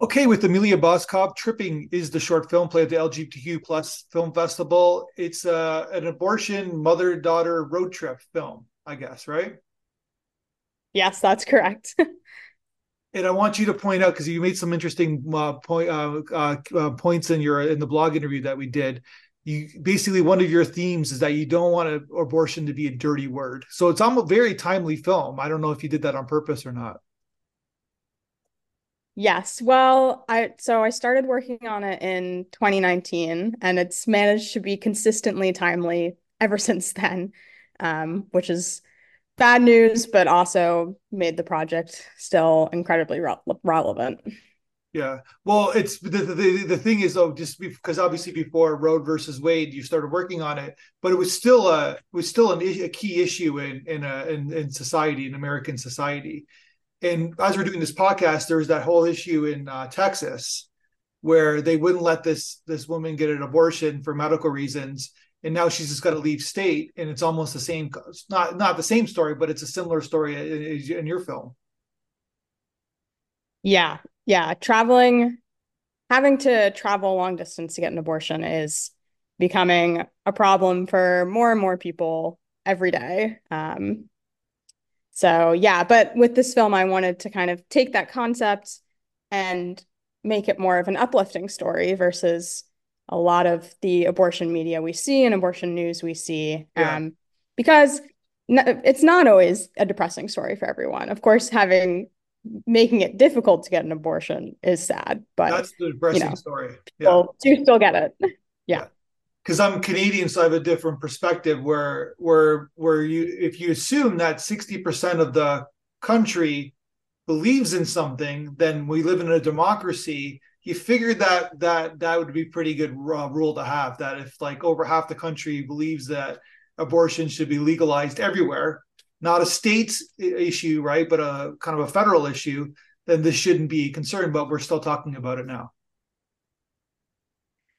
Okay, with Amelia Boscov, Tripping is the short film play at the LGBTQ plus film festival. It's uh, an abortion mother-daughter road trip film, I guess, right? Yes, that's correct. and I want you to point out because you made some interesting uh, point uh, uh, uh, points in your in the blog interview that we did. You basically one of your themes is that you don't want a, abortion to be a dirty word. So it's almost a very timely film. I don't know if you did that on purpose or not. Yes. Well, I so I started working on it in 2019 and it's managed to be consistently timely ever since then. Um, which is bad news, but also made the project still incredibly re- relevant. Yeah. Well, it's the, the the thing is though, just because obviously before Roe versus Wade, you started working on it, but it was still a was still an, a key issue in in, a, in in society in American society. And as we're doing this podcast, there was that whole issue in uh, Texas where they wouldn't let this this woman get an abortion for medical reasons, and now she's just got to leave state and it's almost the same not not the same story but it's a similar story in, in your film. Yeah yeah. Traveling having to travel long distance to get an abortion is becoming a problem for more and more people every day. Um, so yeah but with this film i wanted to kind of take that concept and make it more of an uplifting story versus a lot of the abortion media we see and abortion news we see. Yeah. um, because it's not always a depressing story for everyone. Of course having making it difficult to get an abortion is sad but that's the depressing you know, story. Yeah. do still get it. Yeah because I'm Canadian, so I have a different perspective. Where, where, where you, if you assume that 60% of the country believes in something, then we live in a democracy you figured that that that would be pretty good uh, rule to have that if like over half the country believes that abortion should be legalized everywhere not a state issue right but a kind of a federal issue then this shouldn't be a concern but we're still talking about it now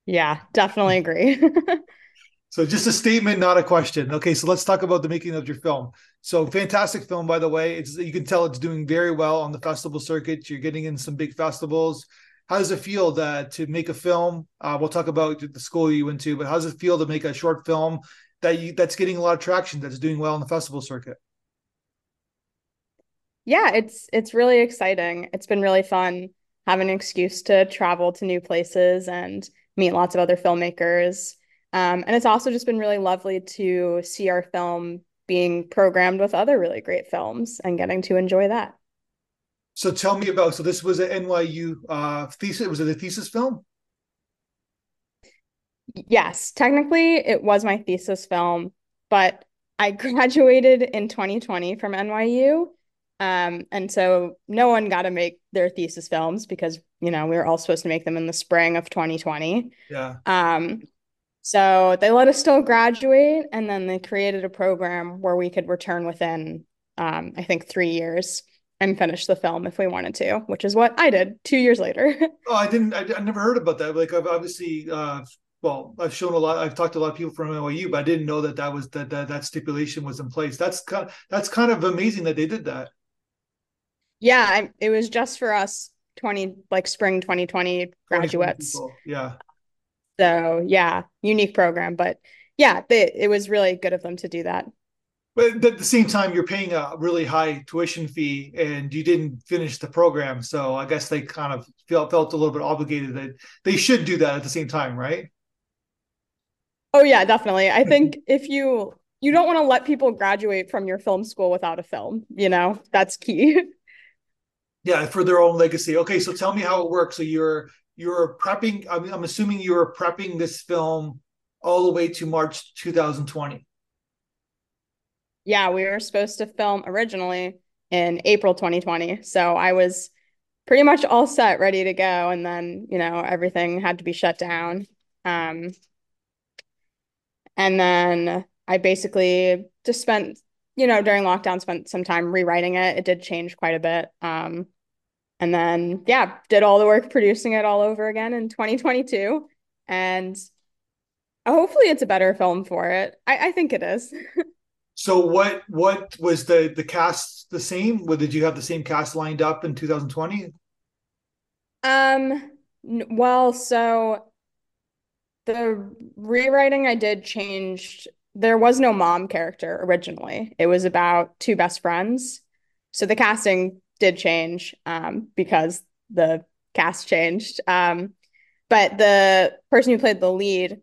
yeah definitely agree so just a statement not a question okay so let's talk about the making of your film so fantastic film by the way it's you can tell it's doing very well on the festival circuit you're getting in some big festivals how does it feel that to make a film? Uh, we'll talk about the school you went to, but how does it feel to make a short film that you that's getting a lot of traction, that's doing well on the festival circuit? Yeah, it's it's really exciting. It's been really fun having an excuse to travel to new places and meet lots of other filmmakers. Um, and it's also just been really lovely to see our film being programmed with other really great films and getting to enjoy that. So tell me about. So this was an NYU uh, thesis. Was it a thesis film? Yes, technically it was my thesis film, but I graduated in 2020 from NYU. Um, and so no one got to make their thesis films because, you know, we were all supposed to make them in the spring of 2020. Yeah. Um, so they let us still graduate and then they created a program where we could return within, um, I think, three years and finish the film if we wanted to, which is what I did two years later. oh, I didn't. I, I, never heard about that. Like I've obviously, uh, well, I've shown a lot. I've talked to a lot of people from NYU, but I didn't know that that was that that, that stipulation was in place. That's kind. Of, that's kind of amazing that they did that. Yeah, I, it was just for us. 20 like spring 2020 graduates. Yeah. So yeah, unique program, but yeah, they, it was really good of them to do that. But at the same time you're paying a really high tuition fee and you didn't finish the program so i guess they kind of felt felt a little bit obligated that they should do that at the same time right? Oh yeah definitely. I think if you you don't want to let people graduate from your film school without a film you know? That's key yeah for their own legacy okay so tell me how it works so you're you're prepping i'm, I'm assuming you're prepping this film all the way to march 2020 yeah, we were supposed to film originally in April 2020. So I was pretty much all set, ready to go. And then, you know, everything had to be shut down. Um, and then I basically just spent, you know, during lockdown, spent some time rewriting it. It did change quite a bit. Um, and then, yeah, did all the work producing it all over again in 2022. And hopefully it's a better film for it. I, I think it is. So what what was the the cast the same? Or did you have the same cast lined up in 2020? Um, well, so the rewriting I did changed. There was no mom character originally. It was about two best friends. So the casting did change um, because the cast changed. Um, but the person who played the lead,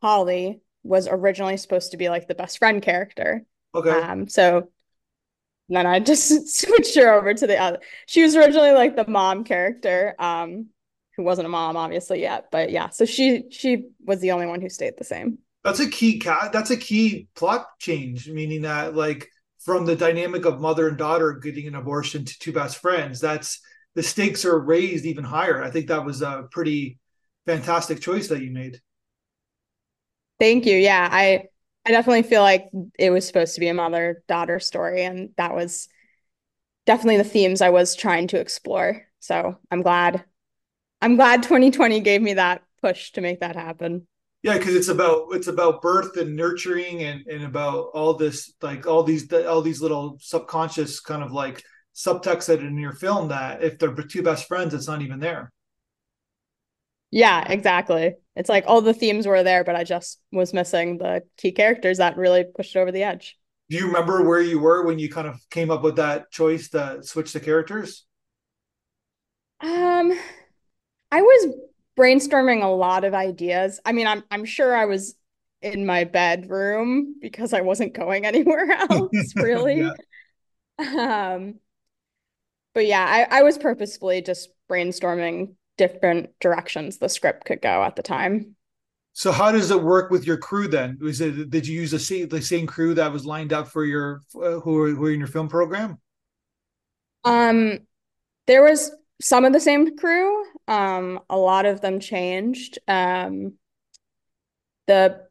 Holly, was originally supposed to be like the best friend character. Okay. Um, so then I just switched her over to the other. She was originally like the mom character, um, who wasn't a mom obviously yet, but yeah. So she she was the only one who stayed the same. That's a key. That's a key plot change, meaning that like from the dynamic of mother and daughter getting an abortion to two best friends, that's the stakes are raised even higher. I think that was a pretty fantastic choice that you made. Thank you. Yeah, I I definitely feel like it was supposed to be a mother daughter story, and that was definitely the themes I was trying to explore. So I'm glad. I'm glad 2020 gave me that push to make that happen. Yeah, because it's about it's about birth and nurturing and and about all this like all these all these little subconscious kind of like subtext that in your film that if they're two best friends, it's not even there. Yeah, exactly. It's like all the themes were there, but I just was missing the key characters that really pushed it over the edge. Do you remember where you were when you kind of came up with that choice to switch the characters? Um, I was brainstorming a lot of ideas. I mean, I'm I'm sure I was in my bedroom because I wasn't going anywhere else, really. yeah. Um, but yeah, I, I was purposefully just brainstorming different directions the script could go at the time. So how does it work with your crew then? Was it did you use the same the same crew that was lined up for your uh, who were who were in your film program? Um, there was some of the same crew. Um, a lot of them changed. Um, the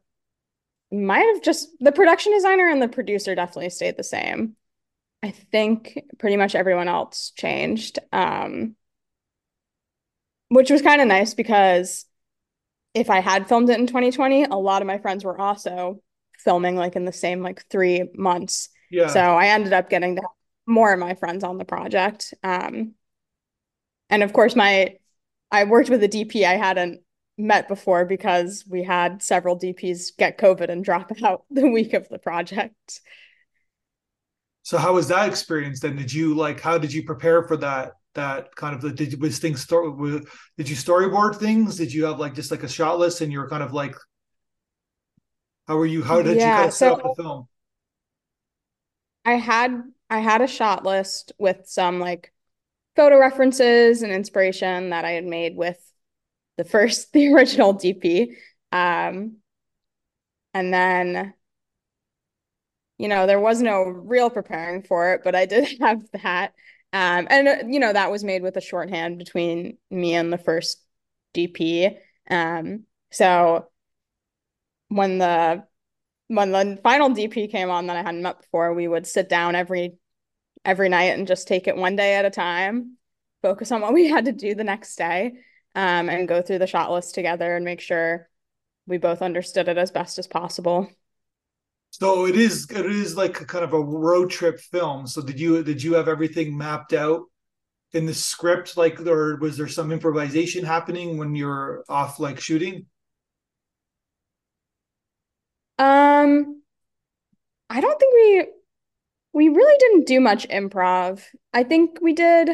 might have just the production designer and the producer definitely stayed the same. I think pretty much everyone else changed. Um, which was kind of nice because if I had filmed it in 2020, a lot of my friends were also filming like in the same like three months. Yeah. So I ended up getting to have more of my friends on the project. Um, and of course, my I worked with a DP I hadn't met before because we had several DPs get COVID and drop out the week of the project. So how was that experience then? Did you like how did you prepare for that that kind of the did was things story did you storyboard things? Did you have like just like a shot list and you were kind of like how were you how did yeah, you kind of set so up the film? I had I had a shot list with some like photo references and inspiration that I had made with the first the original DP. Um and then you know, there was no real preparing for it, but I did have that. Um, and uh, you know, that was made with a shorthand between me and the first DP. Um, so when the when the final DP came on that I hadn't met before, we would sit down every every night and just take it one day at a time, focus on what we had to do the next day, um, and go through the shot list together and make sure we both understood it as best as possible. So it is it is like a kind of a road trip film. So did you did you have everything mapped out in the script like or was there some improvisation happening when you're off like shooting? Um I don't think we we really didn't do much improv. I think we did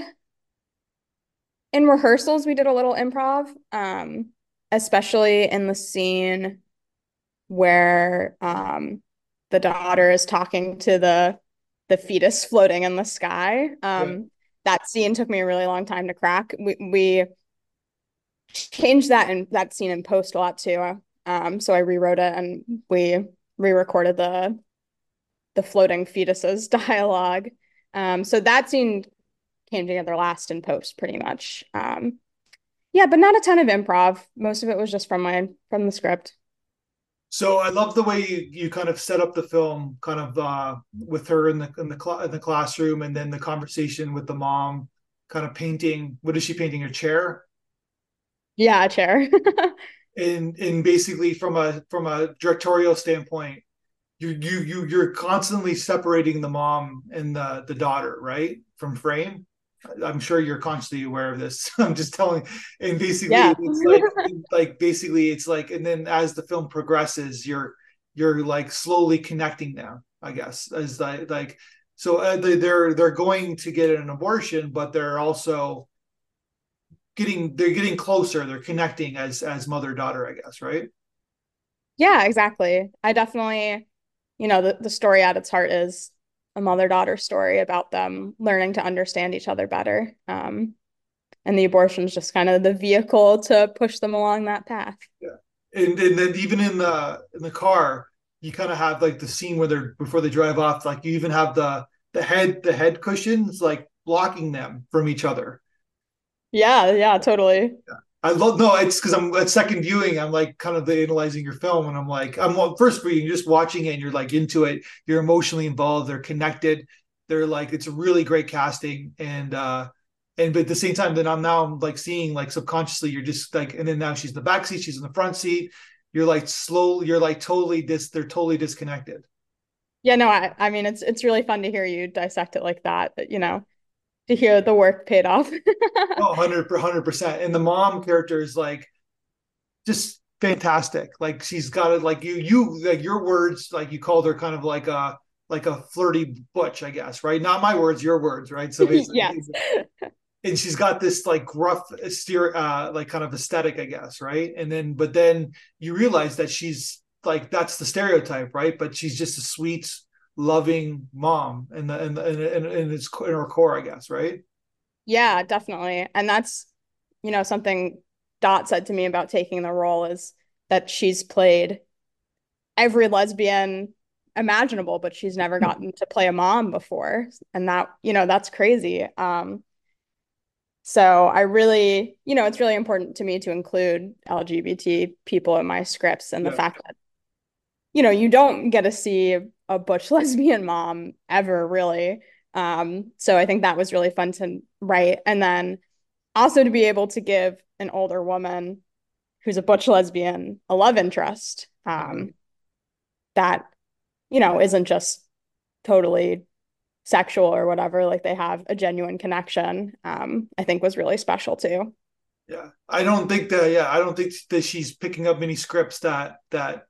in rehearsals we did a little improv um especially in the scene where um the daughter is talking to the the fetus floating in the sky. Um, yeah. That scene took me a really long time to crack. We we changed that and that scene in post a lot too. Um, so I rewrote it and we re-recorded the the floating fetuses dialogue. Um, so that scene came together last in post pretty much. Um, yeah, but not a ton of improv. Most of it was just from my from the script. So I love the way you, you kind of set up the film, kind of uh, with her in the in the cl- in the classroom, and then the conversation with the mom, kind of painting. What is she painting? A chair. Yeah, a chair. and and basically from a from a directorial standpoint, you you you you're constantly separating the mom and the the daughter, right, from frame. I'm sure you're consciously aware of this. I'm just telling, and basically, yeah. it's like, like basically, it's like, and then as the film progresses, you're you're like slowly connecting them. I guess as like like so uh, they, they're they're going to get an abortion, but they're also getting they're getting closer. They're connecting as as mother daughter. I guess right. Yeah, exactly. I definitely, you know, the the story at its heart is a mother daughter story about them learning to understand each other better. Um, and the abortion is just kind of the vehicle to push them along that path. Yeah. And, and then even in the in the car, you kind of have like the scene where they're before they drive off, like you even have the the head the head cushions like blocking them from each other. Yeah, yeah, totally. Yeah. I love no, it's because I'm at second viewing. I'm like kind of analyzing your film, and I'm like, I'm first reading, you're just watching it, and you're like into it. You're emotionally involved. They're connected. They're like, it's a really great casting, and uh, and but at the same time, then I'm now like seeing like subconsciously, you're just like, and then now she's in the back seat, she's in the front seat. You're like slow. You're like totally dis. They're totally disconnected. Yeah, no, I I mean it's it's really fun to hear you dissect it like that. But you know, to hear the work paid off. oh, 100 percent. And the mom character is like just fantastic. Like she's got it like you you like your words like you called her kind of like a like a flirty butch, I guess, right? Not my words, your words, right? So basically, yeah. and she's got this like gruff steer uh like kind of aesthetic, I guess, right? And then but then you realize that she's like that's the stereotype, right? But she's just a sweet loving mom and the and and and its in her core, I guess, right? Yeah, definitely. And that's you know something Dot said to me about taking the role is that she's played every lesbian imaginable, but she's never hmm. gotten to play a mom before. And that, you know, that's crazy. Um, so I really, you know, it's really important to me to include LGBT people in my scripts and the fact that, you know, you don't get to see a butch lesbian mom ever really. Um, so I think that was really fun to write. And then also to be able to give an older woman who's a butch lesbian a love interest um, that, you know, isn't just totally sexual or whatever, like they have a genuine connection, um, I think was really special too. Yeah. I don't think that, yeah, I don't think that she's picking up many scripts that, that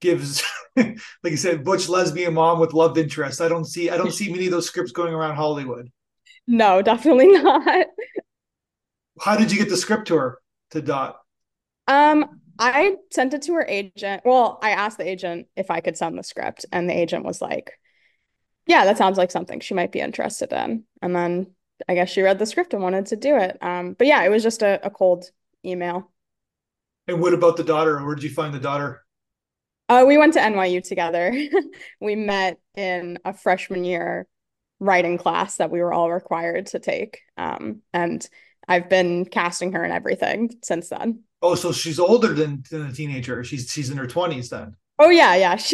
gives like you said butch lesbian mom with love interest. I don't see i don't see many of those scripts going around hollywood. No definitely not. How did you get the script to her to dot? Um i sent it to her agent. Well i asked the agent if i could send the script and the agent was like yeah that sounds like something she might be interested in. And then i guess she read the script and wanted to do it. Um but yeah it was just a, a cold email. And what about the daughter? Where did you find the daughter uh, we went to NYU together. we met in a freshman year writing class that we were all required to take. Um, and I've been casting her and everything since then. Oh, so she's older than, than a teenager. She's she's in her twenties then. Oh yeah, yeah.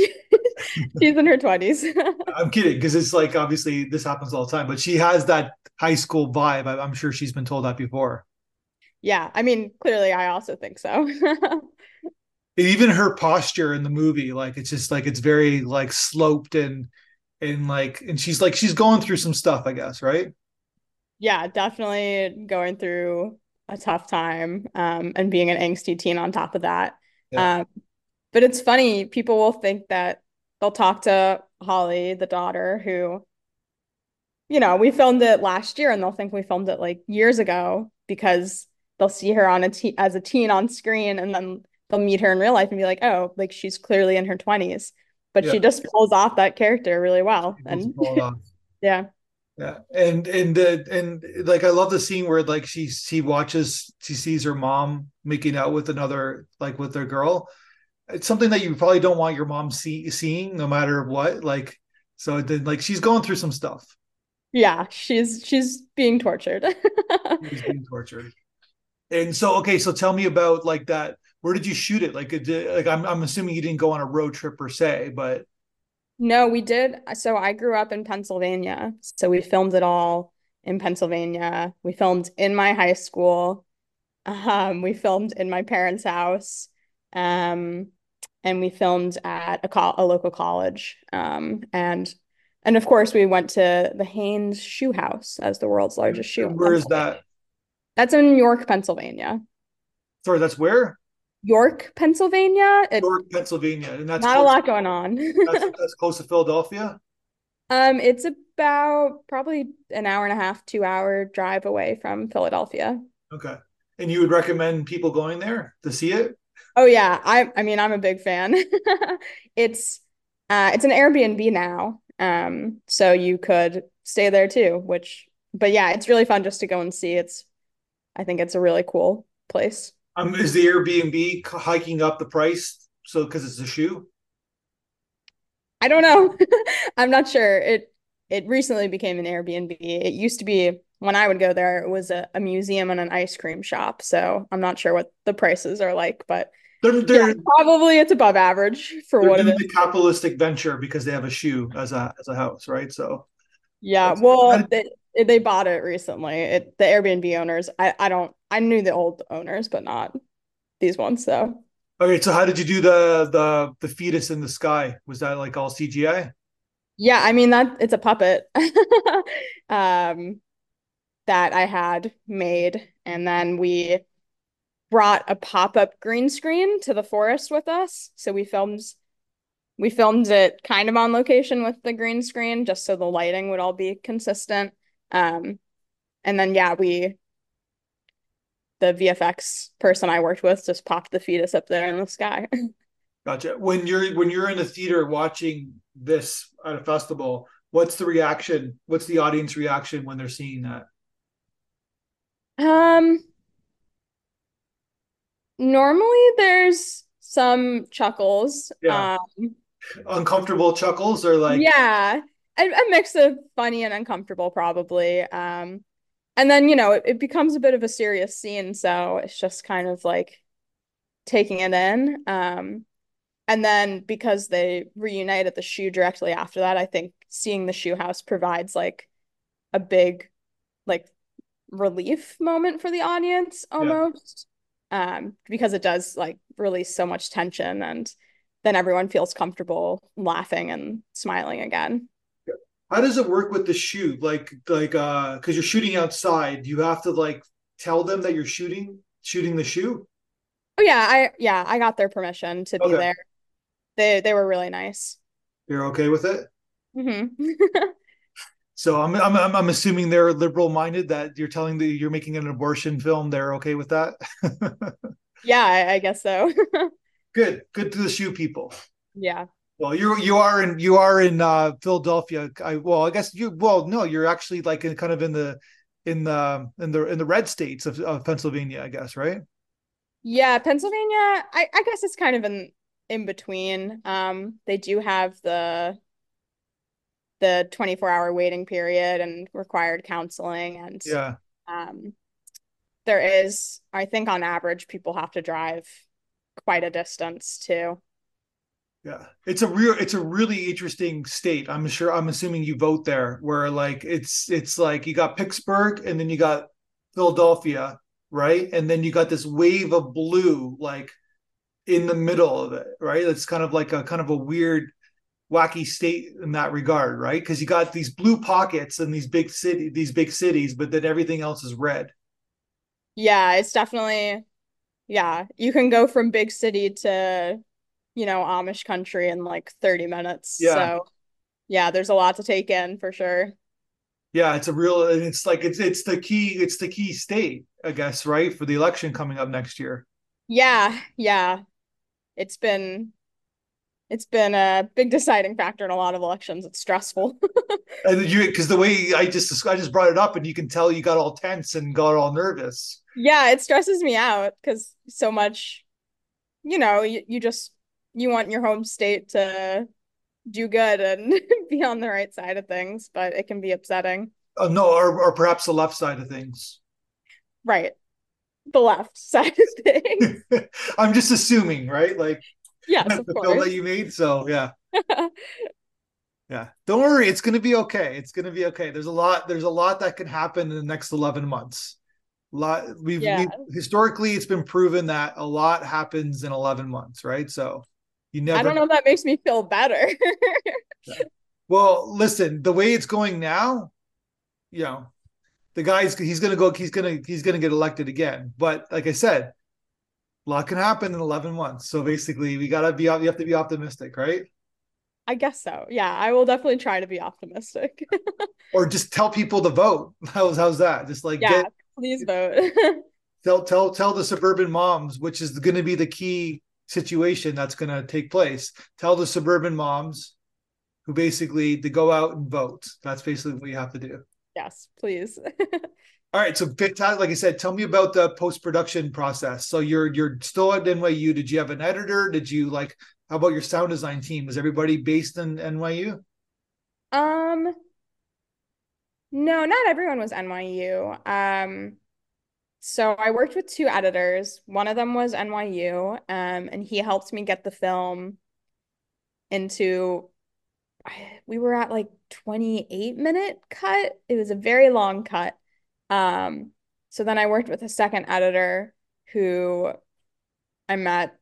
She she's in her twenties. I'm kidding because it's like obviously this happens all the time, but she has that high school vibe. I'm sure she's been told that before. Yeah, I mean, clearly, I also think so even her posture in the movie like it's just like it's very like sloped and and like and she's like she's going through some stuff i guess right yeah definitely going through a tough time um and being an angsty teen on top of that yeah. um but it's funny people will think that they'll talk to holly the daughter who you know we filmed it last year and they'll think we filmed it like years ago because they'll see her on a te- as a teen on screen and then they'll meet her in real life and be like, oh, like she's clearly in her 20s. But yeah. she just pulls off that character really well. And yeah. Yeah. And and uh, and like I love the scene where like she she watches she sees her mom making out with another like with their girl. It's something that you probably don't want your mom see seeing no matter what. Like so then like she's going through some stuff. Yeah, she's she's being tortured. she's being tortured. And so okay, so tell me about like that where did you shoot it? Like, did, like I'm, I'm assuming you didn't go on a road trip per se, but no, we did. So I grew up in Pennsylvania, so we filmed it all in Pennsylvania. We filmed in my high school. Um, we filmed in my parents' house, um, and we filmed at a, co- a local college. Um, and and of course, we went to the Haines Shoe House as the world's largest shoe. Where is that? That's in York, Pennsylvania. Sorry, that's where? York, Pennsylvania. It, York, Pennsylvania, and that's not a lot going on. that's, that's close to Philadelphia. Um, it's about probably an hour and a half, two hour drive away from Philadelphia. Okay, and you would recommend people going there to see it? Oh yeah, I I mean I'm a big fan. it's uh it's an Airbnb now. Um so you could stay there too, which but yeah, it's really fun just to go and see. It's I think it's a really cool place. Um is the Airbnb hiking up the price so cuz it's a shoe? I don't know. I'm not sure. It it recently became an Airbnb. It used to be when I would go there, it was a, a museum and an ice cream shop. So I'm not sure what the prices are like, but they're, they're yeah, probably it's above average for what it is. The capitalistic venture because they have a shoe as a as a house, right? So yeah, well, they they bought it recently. It the Airbnb owners. I I don't I knew the old owners, but not these ones. So okay, so how did you do the the the fetus in the sky? Was that like all CGI? Yeah, I mean that it's a puppet um that I had made, and then we brought a pop-up green screen to the forest with us. So we filmed we filmed it kind of on location with the green screen just so the lighting would all be consistent. Um, and then yeah, we the VFX person I worked with just popped the fetus up there in the sky. gotcha. When you're when you're in a theater watching this at a festival, what's the reaction? What's the audience reaction when they're seeing that? Um normally there's some chuckles. Yeah. Um, uncomfortable chuckles or like yeah, a, a, mix of funny and uncomfortable probably. Um, and then you know it, it becomes a bit of a serious scene, so it's just kind of like taking it in. Um, and then because they reunite at the shoe directly after that, I think seeing the shoe house provides like a big like relief moment for the audience almost um, because it does like release so much tension and then everyone feels comfortable laughing and smiling again. How does it work with the shoot? Like, like, uh, because you're shooting outside, you have to like tell them that you're shooting, shooting the shoe. Oh yeah, I yeah, I got their permission to be there. They they were really nice. You're okay with it? Mm-hmm. So I'm I'm I'm assuming they're liberal minded that you're telling that you're making an abortion film. They're okay with that. yeah, I, I guess so. good, good to the shoe people. Yeah. Well, you you are in you are in uh, Philadelphia. I well, I guess you well no, you're actually like in kind of in the in the in the in the red states of, of Pennsylvania, I guess, right? Yeah, Pennsylvania. I I guess it's kind of in in between. Um, they do have the the 24 hour waiting period and required counseling and yeah um there is i think on average people have to drive quite a distance too yeah it's a real it's a really interesting state i'm sure i'm assuming you vote there where like it's it's like you got pittsburgh and then you got philadelphia right and then you got this wave of blue like in the middle of it right it's kind of like a kind of a weird wacky state in that regard, right? Because you got these blue pockets and these big city, these big cities, but then everything else is red. Yeah, it's definitely yeah. You can go from big city to you know Amish country in like 30 minutes. Yeah. So yeah, there's a lot to take in for sure. Yeah, it's a real it's like it's it's the key it's the key state, I guess, right? For the election coming up next year. Yeah, yeah. It's been it's been a big deciding factor in a lot of elections. It's stressful. and you, because the way I just I just brought it up, and you can tell you got all tense and got all nervous. Yeah, it stresses me out because so much, you know, you, you just you want your home state to do good and be on the right side of things, but it can be upsetting. Uh, no, or or perhaps the left side of things. Right, the left side of things. I'm just assuming, right? Like yes, the film that you made. So yeah. yeah. Don't worry, it's gonna be okay. It's gonna be okay. There's a lot, there's a lot that can happen in the next 11 months. A lot we've, yeah. we've historically it's been proven that a lot happens in 11 months, right? So you never I don't know if that makes me feel better. Well, listen, the way it's going now, you know, the guy's he's gonna go, he's gonna he's gonna get elected again. But like I said, a lot can happen in 11 months. So basically, we gotta be you have to be optimistic, right? I guess so. Yeah, I will definitely try to be optimistic. or just tell people to vote. How's how's that? Just like yeah, get, please vote. tell tell tell the suburban moms, which is going to be the key situation that's going to take place. Tell the suburban moms who basically to go out and vote. That's basically what you have to do. Yes, please. All right, so like I said, tell me about the post production process. So you're you're still at NYU. Did you have an editor? Did you like? How about your sound design team? Was everybody based in NYU? Um, no, not everyone was NYU. Um, so I worked with two editors. One of them was NYU, um, and he helped me get the film into we were at like 28 minute cut. It was a very long cut. Um, so then I worked with a second editor who I met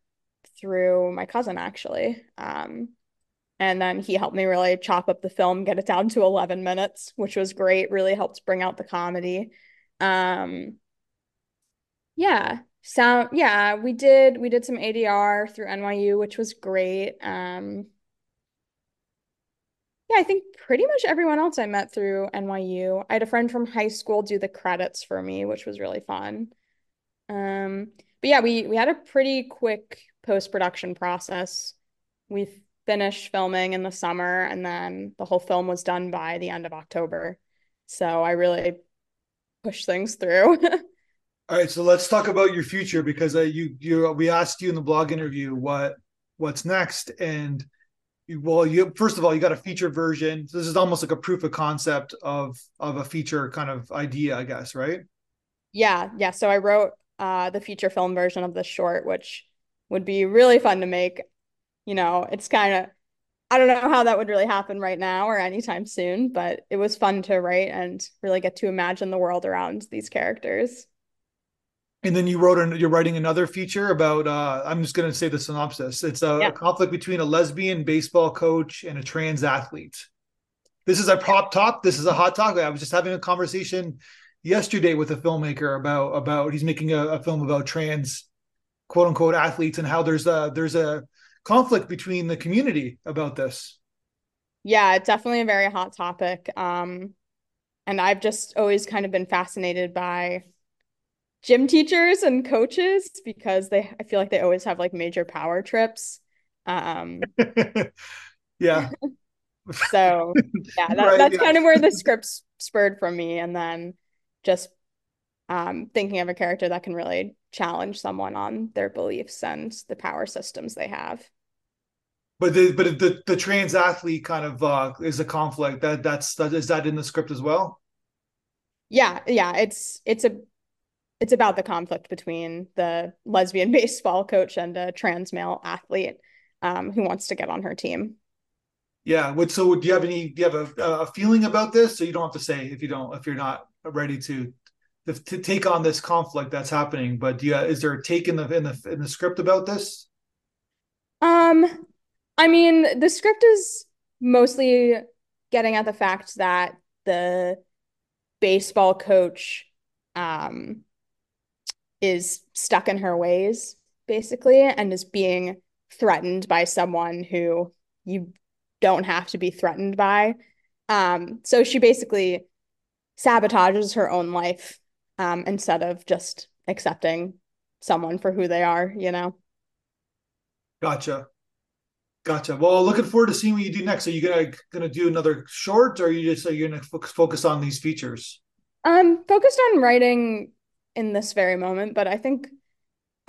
through my cousin actually. Um, and then he helped me really chop up the film, get it down to 11 minutes, which was great, really helped bring out the comedy. Um, yeah. So yeah, we did we did some ADR through NYU, which was great. Um yeah, I think pretty much everyone else I met through NYU. I had a friend from high school do the credits for me, which was really fun. Um, but yeah, we we had a pretty quick post-production process. We finished filming in the summer and then the whole film was done by the end of October. So I really pushed things through. All right, so let's talk about your future because uh, you you we asked you in the blog interview what what's next, and you, well, you first of all you got a feature version. This is almost like a proof of concept of of a feature kind of idea, I guess, right? Yeah, yeah. So I wrote uh, the feature film version of the short, which would be really fun to make. You know, it's kind of I don't know how that would really happen right now or anytime soon, but it was fun to write and really get to imagine the world around these characters and then you wrote an, you're writing another feature about uh, i'm just going to say the synopsis. It's a, yeah. a, conflict between a lesbian baseball coach and a trans athlete. This is a pop top this is a hot topic i was just having a conversation yesterday with a filmmaker about about he's making a, a film about trans quote unquote athletes and how there's a there's a conflict between the community about this. Yeah it's definitely a very hot topic. Um and i've just always kind of been fascinated by gym teachers and coaches because they I feel like they always have like major power trips. Um yeah. so yeah, that, right, that's yeah. kind of where the script spurred from me and then just um thinking of a character that can really challenge someone on their beliefs and the power systems they have. But the but the the trans athlete kind of uh is a conflict that that's that is that in the script as well? Yeah, yeah, it's it's a it's about the conflict between the lesbian baseball coach and a trans male athlete um, who wants to get on her team. Yeah. What? So, do you have any? Do you have a, a feeling about this? So you don't have to say if you don't, if you're not ready to to take on this conflict that's happening. But do you? Is there a take in the in the in the script about this? Um, I mean, the script is mostly getting at the fact that the baseball coach um is stuck in her ways basically and is being threatened by someone who you don't have to be threatened by um so she basically sabotages her own life um instead of just accepting someone for who they are you know gotcha Gotcha. Well, looking forward to seeing what you do next. Are you gonna gonna do another short, or are you just are you gonna focus on these features? Um, focused on writing in this very moment, but I think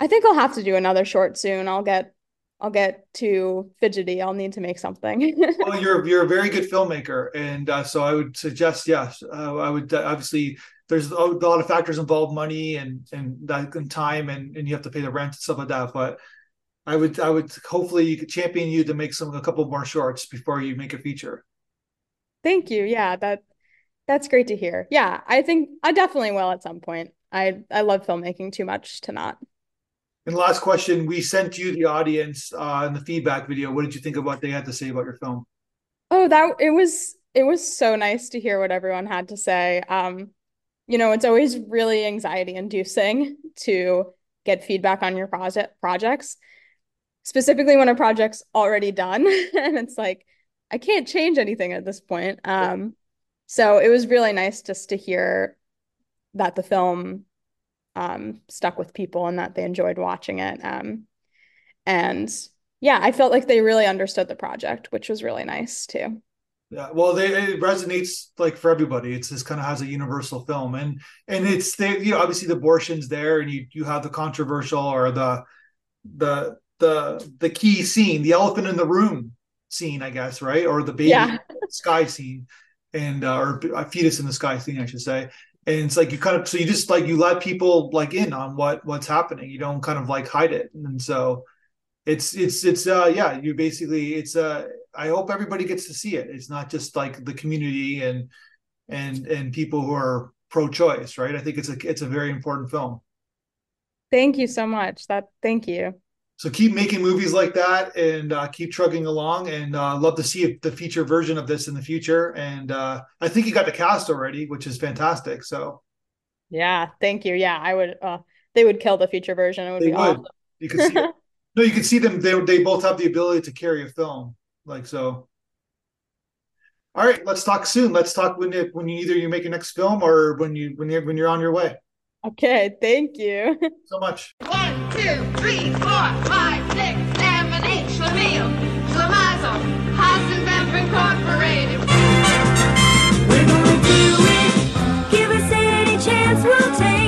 I think I'll have to do another short soon. I'll get I'll get too fidgety. I'll need to make something. well, you're you're a very good filmmaker, and uh, so I would suggest yes. Uh, I would uh, obviously there's a lot of factors involved, money and and that and time, and and you have to pay the rent and stuff like that. But I would I would hopefully champion you to make some a couple more shorts before you make a feature. Thank you. Yeah, that that's great to hear. Yeah, I think I definitely will at some point. I I love filmmaking too much to not. And last question, we sent you the audience uh, in the feedback video. What did you think of what they had to say about your film? Oh, that it was it was so nice to hear what everyone had to say. Um, you know, it's always really anxiety inducing to get feedback on your project projects, specifically when a project's already done and it's like I can't change anything at this point. Um, so it was really nice just to hear that the film um, stuck with people and that they enjoyed watching it. Um, and yeah, I felt like they really understood the project, which was really nice too. Yeah, well, they, it resonates like for everybody. It's just kind of has a universal film, and and it's they you know obviously the abortion's there, and you you have the controversial or the the the the key scene, the elephant in the room scene, I guess, right, or the baby yeah. sky scene, and uh, or fetus in the sky scene, I should say. And it's like you kind of so you just like you let people like in on what what's happening. You don't kind of like hide it, and so it's it's it's uh yeah you basically it's uh i hope everybody gets to see it. It's not just like the community and and and people who are pro-choice right? I think it's a it's a very important film. Thank you so much. That thank you so keep making movies like that and uh, keep trugging along and uh, love to see the feature version of this in the future and uh, i think you got the cast already which is fantastic so yeah thank you yeah i would uh they would kill the feature version it would they be would. awesome you can see it No, you can see them. They they both have the ability to carry a film, like so. All right, let's talk soon. Let's talk when you, when you either you make your next film or when you when you when you're on your way. Okay, thank you so much. One, two, three, four, five, six, seven, eight. Schlemiel, Schlemazel, Hasenpfeffer Incorporated. We're gonna do it. Give us any chance, we'll take.